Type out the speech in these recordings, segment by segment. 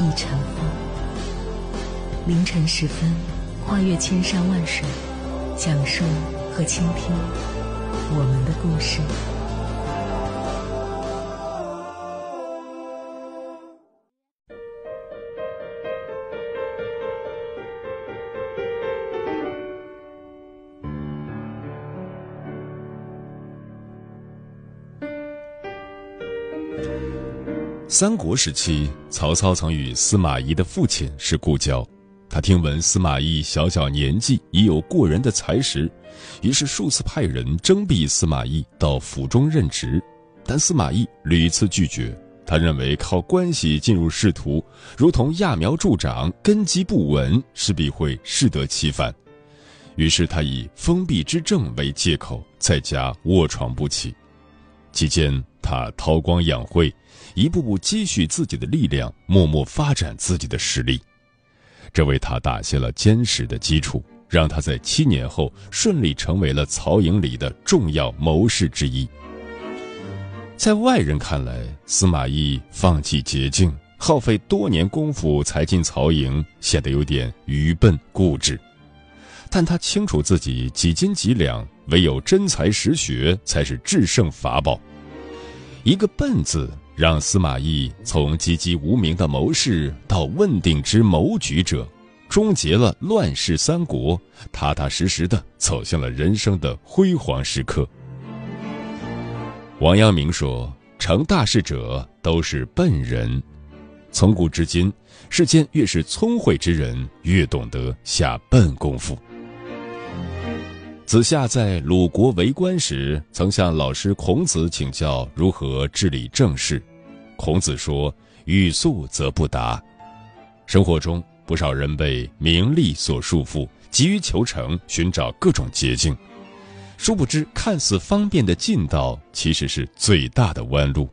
一尘风，凌晨时分，跨越千山万水，讲述和倾听我们的故事。三国时期，曹操曾与司马懿的父亲是故交。他听闻司马懿小小年纪已有过人的才识，于是数次派人征辟司马懿到府中任职，但司马懿屡次拒绝。他认为靠关系进入仕途，如同揠苗助长，根基不稳，势必会适得其反。于是他以封闭之政为借口，在家卧床不起。期间，他韬光养晦。一步步积蓄自己的力量，默默发展自己的实力，这为他打下了坚实的基础，让他在七年后顺利成为了曹营里的重要谋士之一。在外人看来，司马懿放弃捷径，耗费多年功夫才进曹营，显得有点愚笨固执，但他清楚自己几斤几两，唯有真才实学才是制胜法宝。一个“笨”字。让司马懿从籍籍无名的谋士到问鼎之谋举者，终结了乱世三国，踏踏实实的走向了人生的辉煌时刻。王阳明说：“成大事者都是笨人。”从古至今，世间越是聪慧之人，越懂得下笨功夫。子夏在鲁国为官时，曾向老师孔子请教如何治理政事。孔子说：“欲速则不达。”生活中，不少人被名利所束缚，急于求成，寻找各种捷径。殊不知，看似方便的近道，其实是最大的弯路。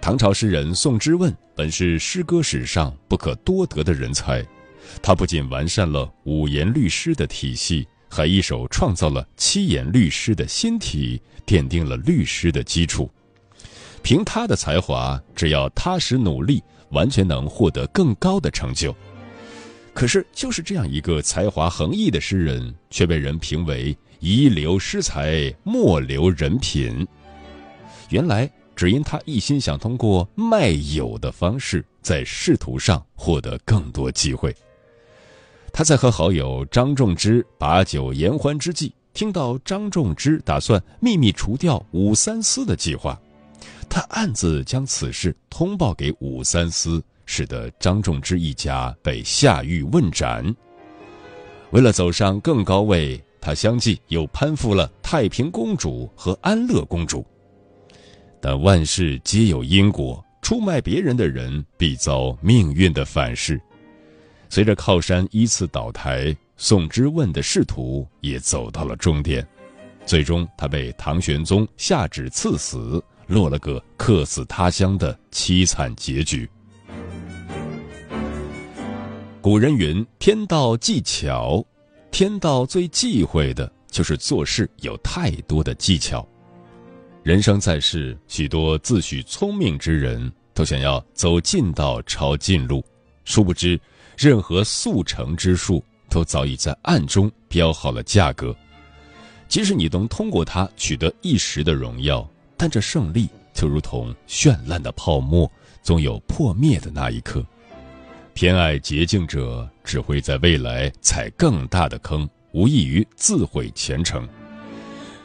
唐朝诗人宋之问本是诗歌史上不可多得的人才，他不仅完善了五言律诗的体系。还一手创造了七言律诗的新体，奠定了律诗的基础。凭他的才华，只要踏实努力，完全能获得更高的成就。可是，就是这样一个才华横溢的诗人，却被人评为遗留诗才，莫留人品。原来，只因他一心想通过卖友的方式，在仕途上获得更多机会。他在和好友张仲之把酒言欢之际，听到张仲之打算秘密除掉武三思的计划，他暗自将此事通报给武三思，使得张仲之一家被下狱问斩。为了走上更高位，他相继又攀附了太平公主和安乐公主。但万事皆有因果，出卖别人的人必遭命运的反噬。随着靠山依次倒台，宋之问的仕途也走到了终点，最终他被唐玄宗下旨赐死，落了个客死他乡的凄惨结局。古人云：“天道技巧，天道最忌讳的就是做事有太多的技巧。”人生在世，许多自诩聪明之人都想要走近道，抄近路，殊不知。任何速成之术都早已在暗中标好了价格，即使你能通过它取得一时的荣耀，但这胜利就如同绚烂的泡沫，总有破灭的那一刻。偏爱捷径者只会在未来踩更大的坑，无异于自毁前程。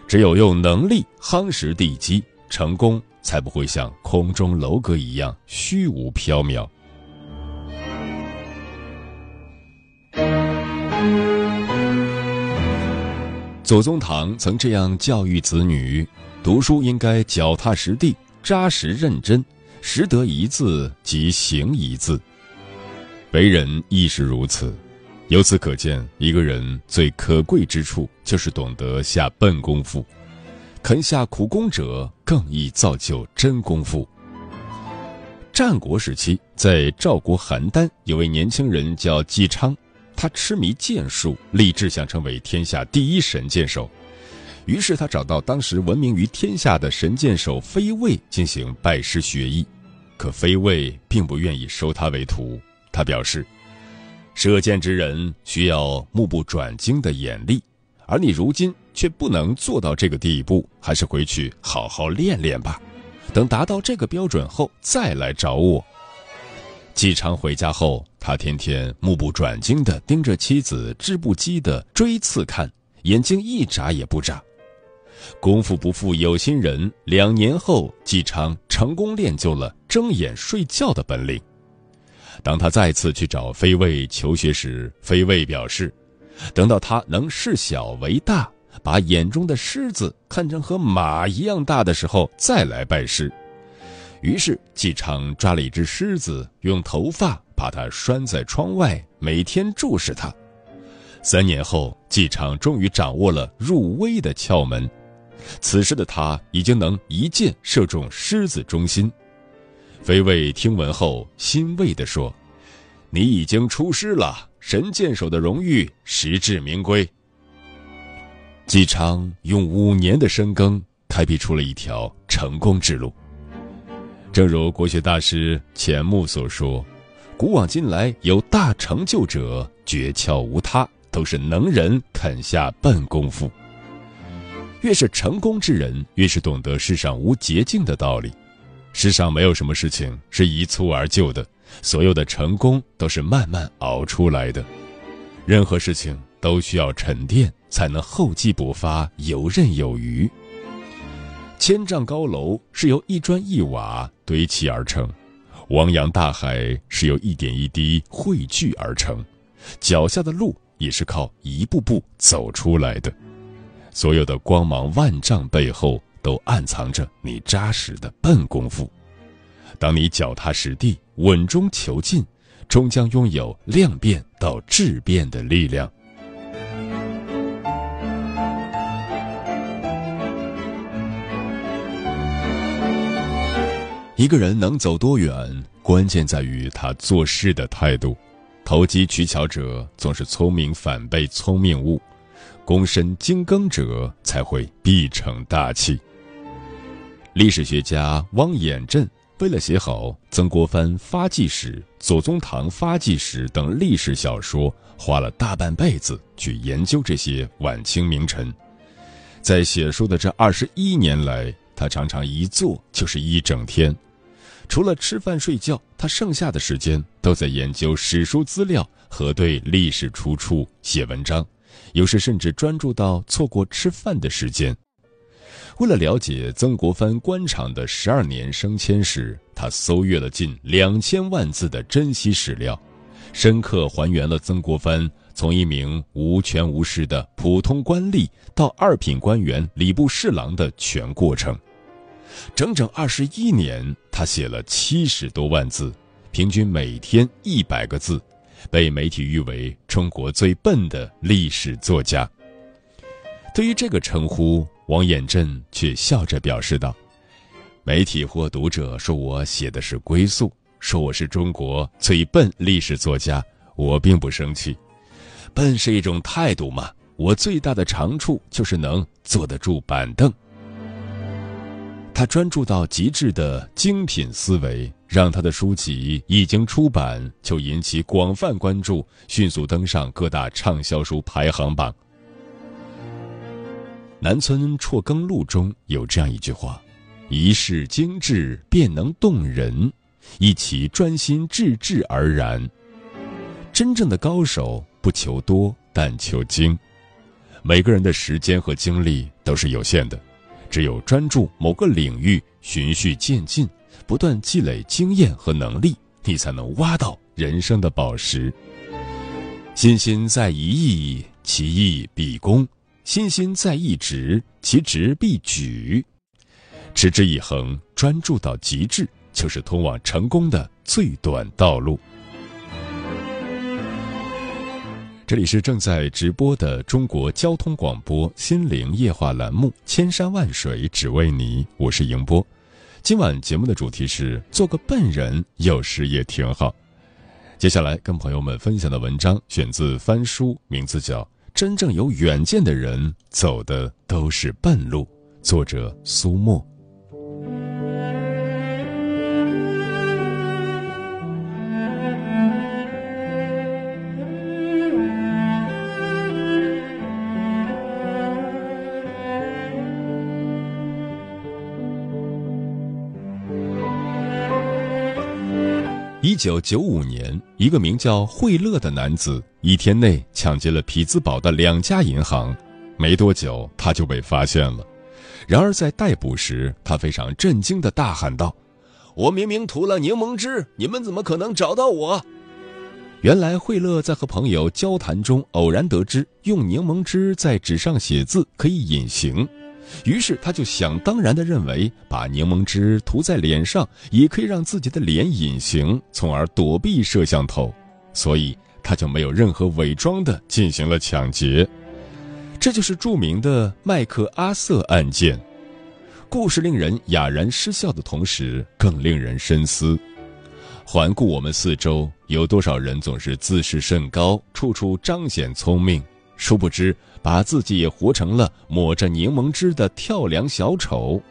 只有用能力夯实地基，成功才不会像空中楼阁一样虚无缥缈。左宗棠曾这样教育子女：读书应该脚踏实地、扎实认真，识得一字即行一字，为人亦是如此。由此可见，一个人最可贵之处就是懂得下笨功夫。肯下苦功者，更易造就真功夫。战国时期，在赵国邯郸，有位年轻人叫姬昌，他痴迷剑术，立志想成为天下第一神箭手。于是他找到当时闻名于天下的神箭手飞卫进行拜师学艺，可飞卫并不愿意收他为徒。他表示，射箭之人需要目不转睛的眼力，而你如今却不能做到这个地步，还是回去好好练练吧。等达到这个标准后再来找我。季昌回家后，他天天目不转睛地盯着妻子织布机的锥刺看，眼睛一眨也不眨。功夫不负有心人，两年后，季昌成功练就了睁眼睡觉的本领。当他再次去找飞卫求学时，飞卫表示，等到他能视小为大，把眼中的狮子看成和马一样大的时候，再来拜师。于是季昌抓了一只狮子，用头发把它拴在窗外，每天注视它。三年后，季昌终于掌握了入微的窍门。此时的他已经能一箭射中狮子中心。飞卫听闻后欣慰地说：“你已经出师了，神箭手的荣誉实至名归。”姬昌用五年的深耕，开辟出了一条成功之路。正如国学大师钱穆所说：“古往今来有大成就者，诀窍无他，都是能人肯下笨功夫。”越是成功之人，越是懂得世上无捷径的道理。世上没有什么事情是一蹴而就的，所有的成功都是慢慢熬出来的。任何事情都需要沉淀，才能厚积薄发、游刃有余。千丈高楼是由一砖一瓦堆砌而成，汪洋大海是由一点一滴汇聚而成，脚下的路也是靠一步步走出来的。所有的光芒万丈背后，都暗藏着你扎实的笨功夫。当你脚踏实地、稳中求进，终将拥有量变到质变的力量。一个人能走多远，关键在于他做事的态度。投机取巧者总是聪明反被聪明误。躬身精耕者才会必成大器。历史学家汪衍振为了写好曾国藩发迹史、左宗棠发迹史等历史小说，花了大半辈子去研究这些晚清名臣。在写书的这二十一年来，他常常一坐就是一整天，除了吃饭睡觉，他剩下的时间都在研究史书资料、核对历史出处、写文章。有时甚至专注到错过吃饭的时间。为了了解曾国藩官场的十二年升迁史，他搜阅了近两千万字的珍稀史料，深刻还原了曾国藩从一名无权无势的普通官吏到二品官员、礼部侍郎的全过程。整整二十一年，他写了七十多万字，平均每天一百个字。被媒体誉为中国最笨的历史作家。对于这个称呼，王衍振却笑着表示道：“媒体或读者说我写的是归宿，说我是中国最笨历史作家，我并不生气。笨是一种态度嘛。我最大的长处就是能坐得住板凳。”他专注到极致的精品思维，让他的书籍一经出版就引起广泛关注，迅速登上各大畅销书排行榜。南村辍耕录中有这样一句话：“一世精致便能动人，一起专心致志而然。”真正的高手不求多，但求精。每个人的时间和精力都是有限的。只有专注某个领域，循序渐进，不断积累经验和能力，你才能挖到人生的宝石。心心在一意，其意必攻；心心在一职，其职必举。持之以恒，专注到极致，就是通往成功的最短道路。这里是正在直播的中国交通广播心灵夜话栏目《千山万水只为你》，我是迎波。今晚节目的主题是做个笨人，有时也挺好。接下来跟朋友们分享的文章选自翻书，名字叫《真正有远见的人走的都是笨路》，作者苏沫。九九五年，一个名叫惠勒的男子一天内抢劫了匹兹堡的两家银行，没多久他就被发现了。然而在逮捕时，他非常震惊地大喊道：“我明明涂了柠檬汁，你们怎么可能找到我？”原来惠勒在和朋友交谈中偶然得知，用柠檬汁在纸上写字可以隐形。于是他就想当然地认为，把柠檬汁涂在脸上也可以让自己的脸隐形，从而躲避摄像头。所以他就没有任何伪装地进行了抢劫。这就是著名的麦克阿瑟案件。故事令人哑然失笑的同时，更令人深思。环顾我们四周，有多少人总是自视甚高，处处彰显聪明？殊不知，把自己也活成了抹着柠檬汁的跳梁小丑。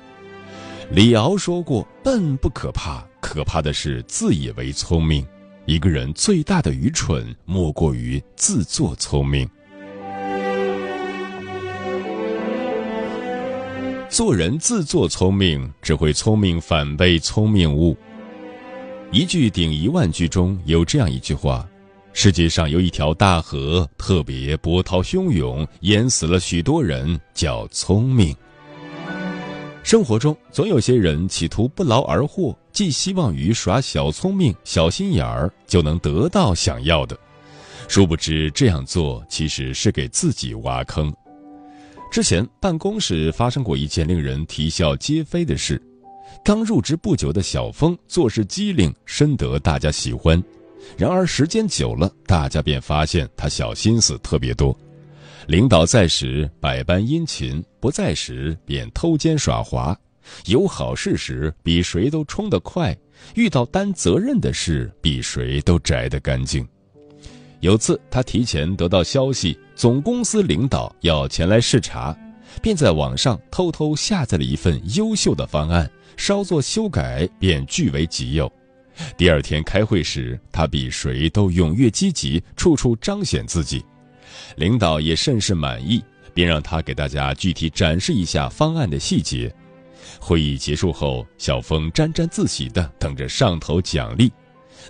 李敖说过：“笨不可怕，可怕的是自以为聪明。一个人最大的愚蠢，莫过于自作聪明。做人自作聪明，只会聪明反被聪明误。一句顶一万句中有这样一句话。”世界上有一条大河，特别波涛汹涌，淹死了许多人，叫聪明。生活中总有些人企图不劳而获，寄希望于耍小聪明、小心眼儿就能得到想要的，殊不知这样做其实是给自己挖坑。之前办公室发生过一件令人啼笑皆非的事：刚入职不久的小峰做事机灵，深得大家喜欢。然而时间久了，大家便发现他小心思特别多。领导在时百般殷勤，不在时便偷奸耍滑；有好事时比谁都冲得快，遇到担责任的事比谁都摘得干净。有次他提前得到消息，总公司领导要前来视察，便在网上偷偷下载了一份优秀的方案，稍作修改便据为己有。第二天开会时，他比谁都踊跃积极，处处彰显自己。领导也甚是满意，便让他给大家具体展示一下方案的细节。会议结束后，小峰沾沾自喜地等着上头奖励，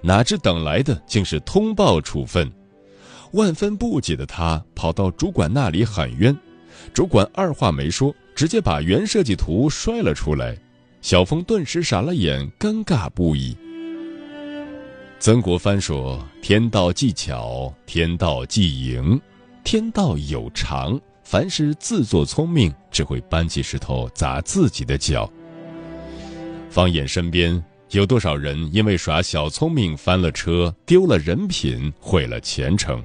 哪知等来的竟是通报处分。万分不解的他跑到主管那里喊冤，主管二话没说，直接把原设计图摔了出来。小峰顿时傻了眼，尴尬不已。曾国藩说：“天道技巧，天道既盈，天道有常。凡是自作聪明，只会搬起石头砸自己的脚。”放眼身边，有多少人因为耍小聪明翻了车，丢了人品，毁了前程？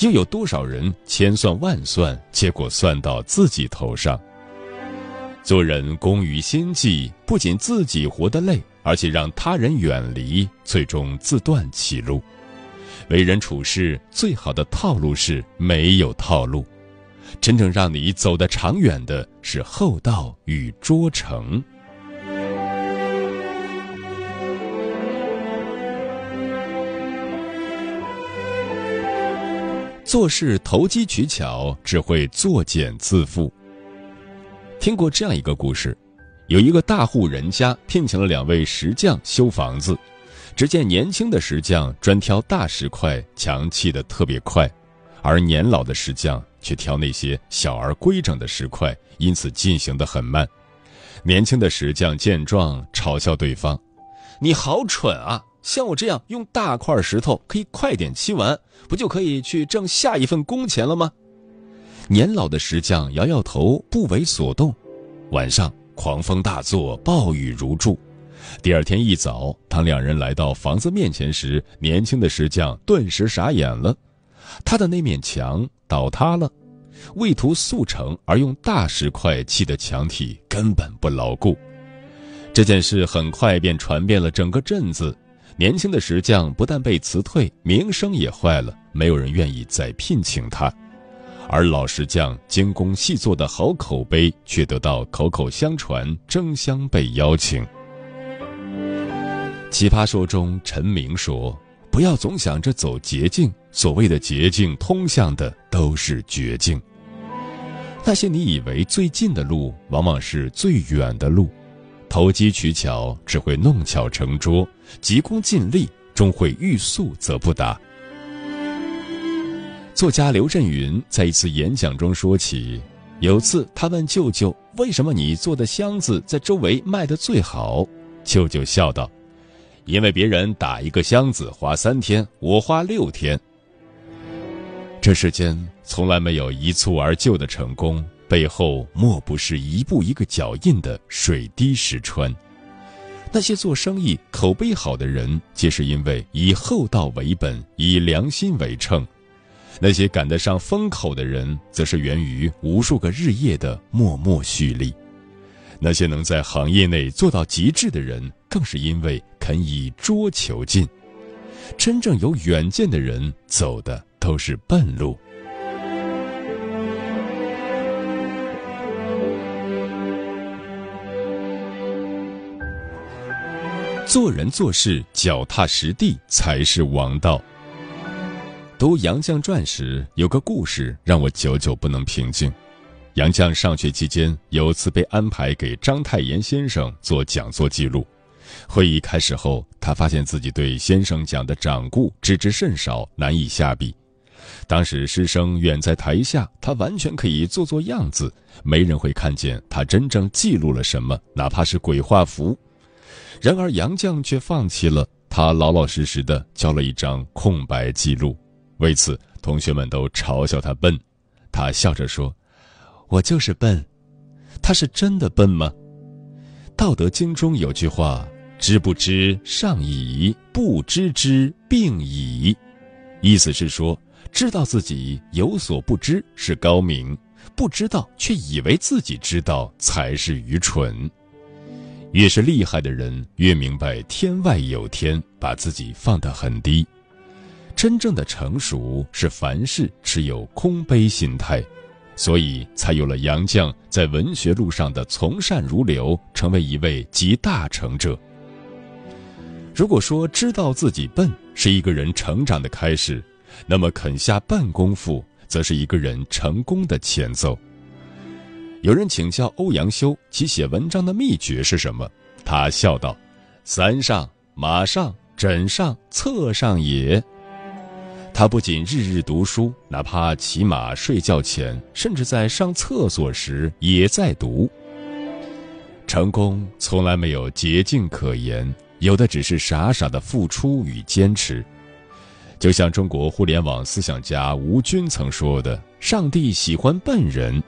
又有多少人千算万算，结果算到自己头上？做人工于心计，不仅自己活得累。而且让他人远离，最终自断其路。为人处事最好的套路是没有套路，真正让你走得长远的是厚道与卓成。做事投机取巧，只会作茧自缚。听过这样一个故事。有一个大户人家聘请了两位石匠修房子，只见年轻的石匠专挑大石块，墙砌得特别快，而年老的石匠却挑那些小而规整的石块，因此进行得很慢。年轻的石匠见状，嘲笑对方：“你好蠢啊！像我这样用大块石头可以快点砌完，不就可以去挣下一份工钱了吗？”年老的石匠摇摇头，不为所动。晚上。狂风大作，暴雨如注。第二天一早，当两人来到房子面前时，年轻的石匠顿时傻眼了。他的那面墙倒塌了，为图速成而用大石块砌的墙体根本不牢固。这件事很快便传遍了整个镇子。年轻的石匠不但被辞退，名声也坏了，没有人愿意再聘请他。而老石匠精工细作的好口碑，却得到口口相传，争相被邀请。奇葩说中，陈明说：“不要总想着走捷径，所谓的捷径，通向的都是绝境。那些你以为最近的路，往往是最远的路。”投机取巧只会弄巧成拙，急功近利终会欲速则不达。作家刘震云在一次演讲中说起，有次他问舅舅：“为什么你做的箱子在周围卖的最好？”舅舅笑道：“因为别人打一个箱子花三天，我花六天。”这世间从来没有一蹴而就的成功。背后莫不是一步一个脚印的水滴石穿。那些做生意口碑好的人，皆是因为以厚道为本，以良心为称；那些赶得上风口的人，则是源于无数个日夜的默默蓄力。那些能在行业内做到极致的人，更是因为肯以拙求进。真正有远见的人，走的都是笨路。做人做事脚踏实地才是王道。读《杨绛传》时，有个故事让我久久不能平静。杨绛上学期间，有次被安排给章太炎先生做讲座记录。会议开始后，他发现自己对先生讲的掌故知之甚少，难以下笔。当时师生远在台下，他完全可以做做样子，没人会看见他真正记录了什么，哪怕是鬼画符。然而杨绛却放弃了，他老老实实的交了一张空白记录。为此，同学们都嘲笑他笨。他笑着说：“我就是笨。”他是真的笨吗？《道德经》中有句话：“知不知上矣，不知之病矣。”意思是说，知道自己有所不知是高明，不知道却以为自己知道才是愚蠢。越是厉害的人，越明白天外有天，把自己放得很低。真正的成熟是凡事持有空杯心态，所以才有了杨绛在文学路上的从善如流，成为一位集大成者。如果说知道自己笨是一个人成长的开始，那么肯下笨功夫，则是一个人成功的前奏。有人请教欧阳修，其写文章的秘诀是什么？他笑道：“三上、马上、枕上、侧上也。”他不仅日日读书，哪怕骑马睡觉前，甚至在上厕所时也在读。成功从来没有捷径可言，有的只是傻傻的付出与坚持。就像中国互联网思想家吴军曾说的：“上帝喜欢笨人。”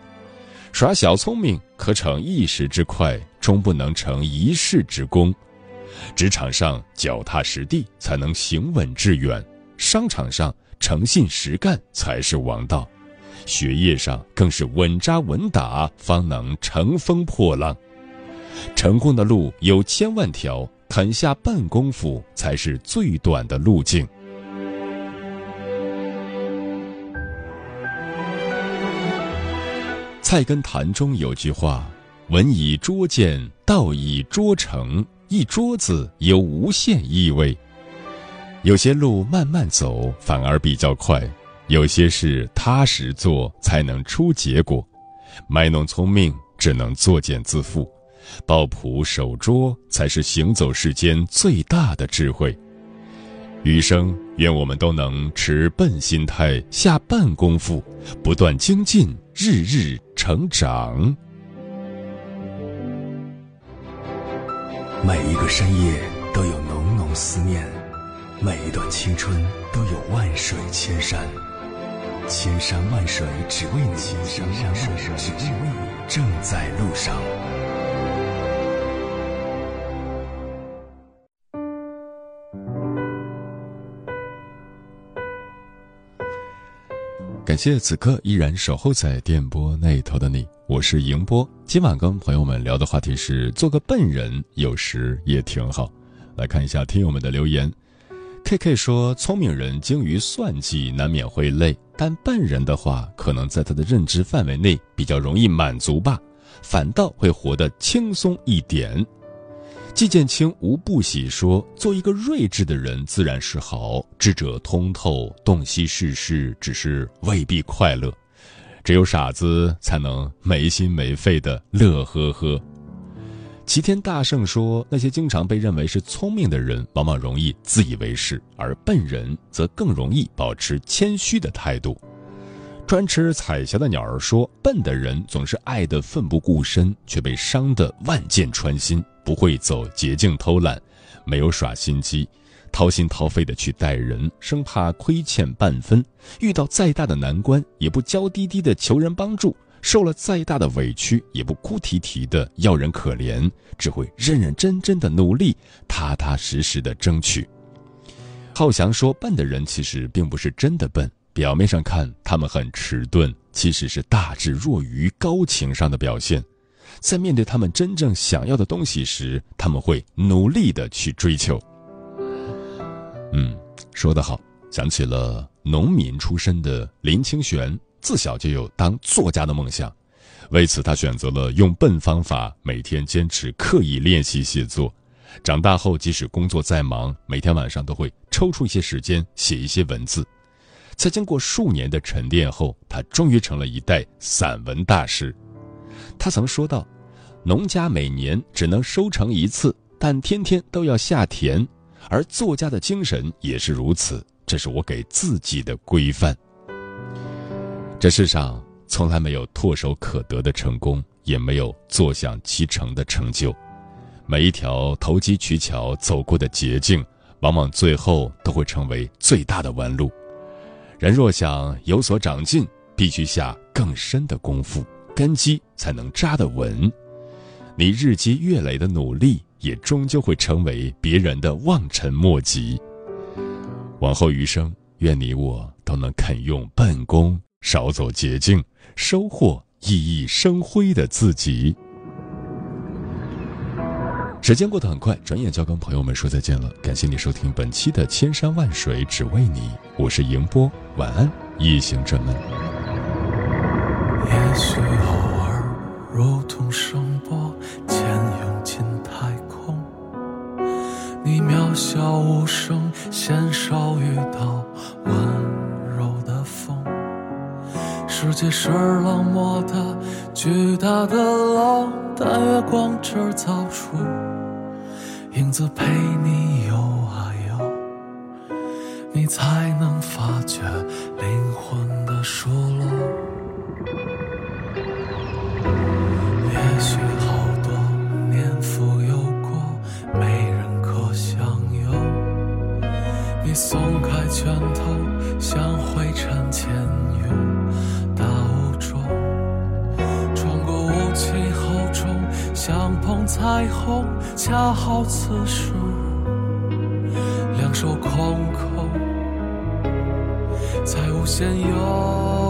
耍小聪明可逞一时之快，终不能成一世之功。职场上脚踏实地才能行稳致远，商场上诚信实干才是王道，学业上更是稳扎稳打方能乘风破浪。成功的路有千万条，肯下笨功夫才是最短的路径。《菜根谭》中有句话：“文以拙见，道以拙成。”一桌子有无限意味。有些路慢慢走反而比较快，有些事踏实做才能出结果。卖弄聪明只能作茧自缚，抱朴守拙才是行走世间最大的智慧。余生，愿我们都能持笨心态，下笨功夫，不断精进，日日成长。每一个深夜都有浓浓思念，每一段青春都有万水千山，千山万水只为你，千山万水只为你，正在路上。感谢此刻依然守候在电波那头的你，我是迎波。今晚跟朋友们聊的话题是：做个笨人有时也挺好。来看一下听友们的留言。K K 说：“聪明人精于算计，难免会累；但笨人的话，可能在他的认知范围内比较容易满足吧，反倒会活得轻松一点。”季建清无不喜说：“做一个睿智的人自然是好，智者通透，洞悉世事，只是未必快乐。只有傻子才能没心没肺的乐呵呵。”齐天大圣说：“那些经常被认为是聪明的人，往往容易自以为是，而笨人则更容易保持谦虚的态度。”专吃彩霞的鸟儿说：“笨的人总是爱得奋不顾身，却被伤得万箭穿心，不会走捷径偷懒，没有耍心机，掏心掏肺的去待人，生怕亏欠半分，遇到再大的难关也不娇滴滴的求人帮助。”受了再大的委屈，也不哭啼啼的要人可怜，只会认认真真的努力，踏踏实实的争取。浩翔说：“笨的人其实并不是真的笨，表面上看他们很迟钝，其实是大智若愚、高情商的表现。在面对他们真正想要的东西时，他们会努力的去追求。”嗯，说得好，想起了农民出身的林清玄。自小就有当作家的梦想，为此他选择了用笨方法，每天坚持刻意练习写作。长大后，即使工作再忙，每天晚上都会抽出一些时间写一些文字。在经过数年的沉淀后，他终于成了一代散文大师。他曾说道：“农家每年只能收成一次，但天天都要下田，而作家的精神也是如此。这是我给自己的规范。”这世上从来没有唾手可得的成功，也没有坐享其成的成就。每一条投机取巧走过的捷径，往往最后都会成为最大的弯路。人若想有所长进，必须下更深的功夫，根基才能扎得稳。你日积月累的努力，也终究会成为别人的望尘莫及。往后余生，愿你我都能肯用笨功。少走捷径，收获熠熠生辉的自己。时间过得很快，转眼就要跟朋友们说再见了。感谢你收听本期的《千山万水只为你》，我是迎波，晚安，夜行者们。也许偶尔如同声波，潜涌进太空，你渺小无声，鲜少遇到世界是冷漠的，巨大的楼，但月光制造出影子陪你游啊游，你才能发觉相碰彩虹，恰好此时，两手空空，再无闲游。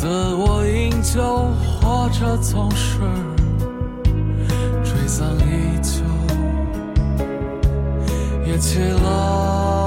自我营救，或者总是吹散依旧，也起了。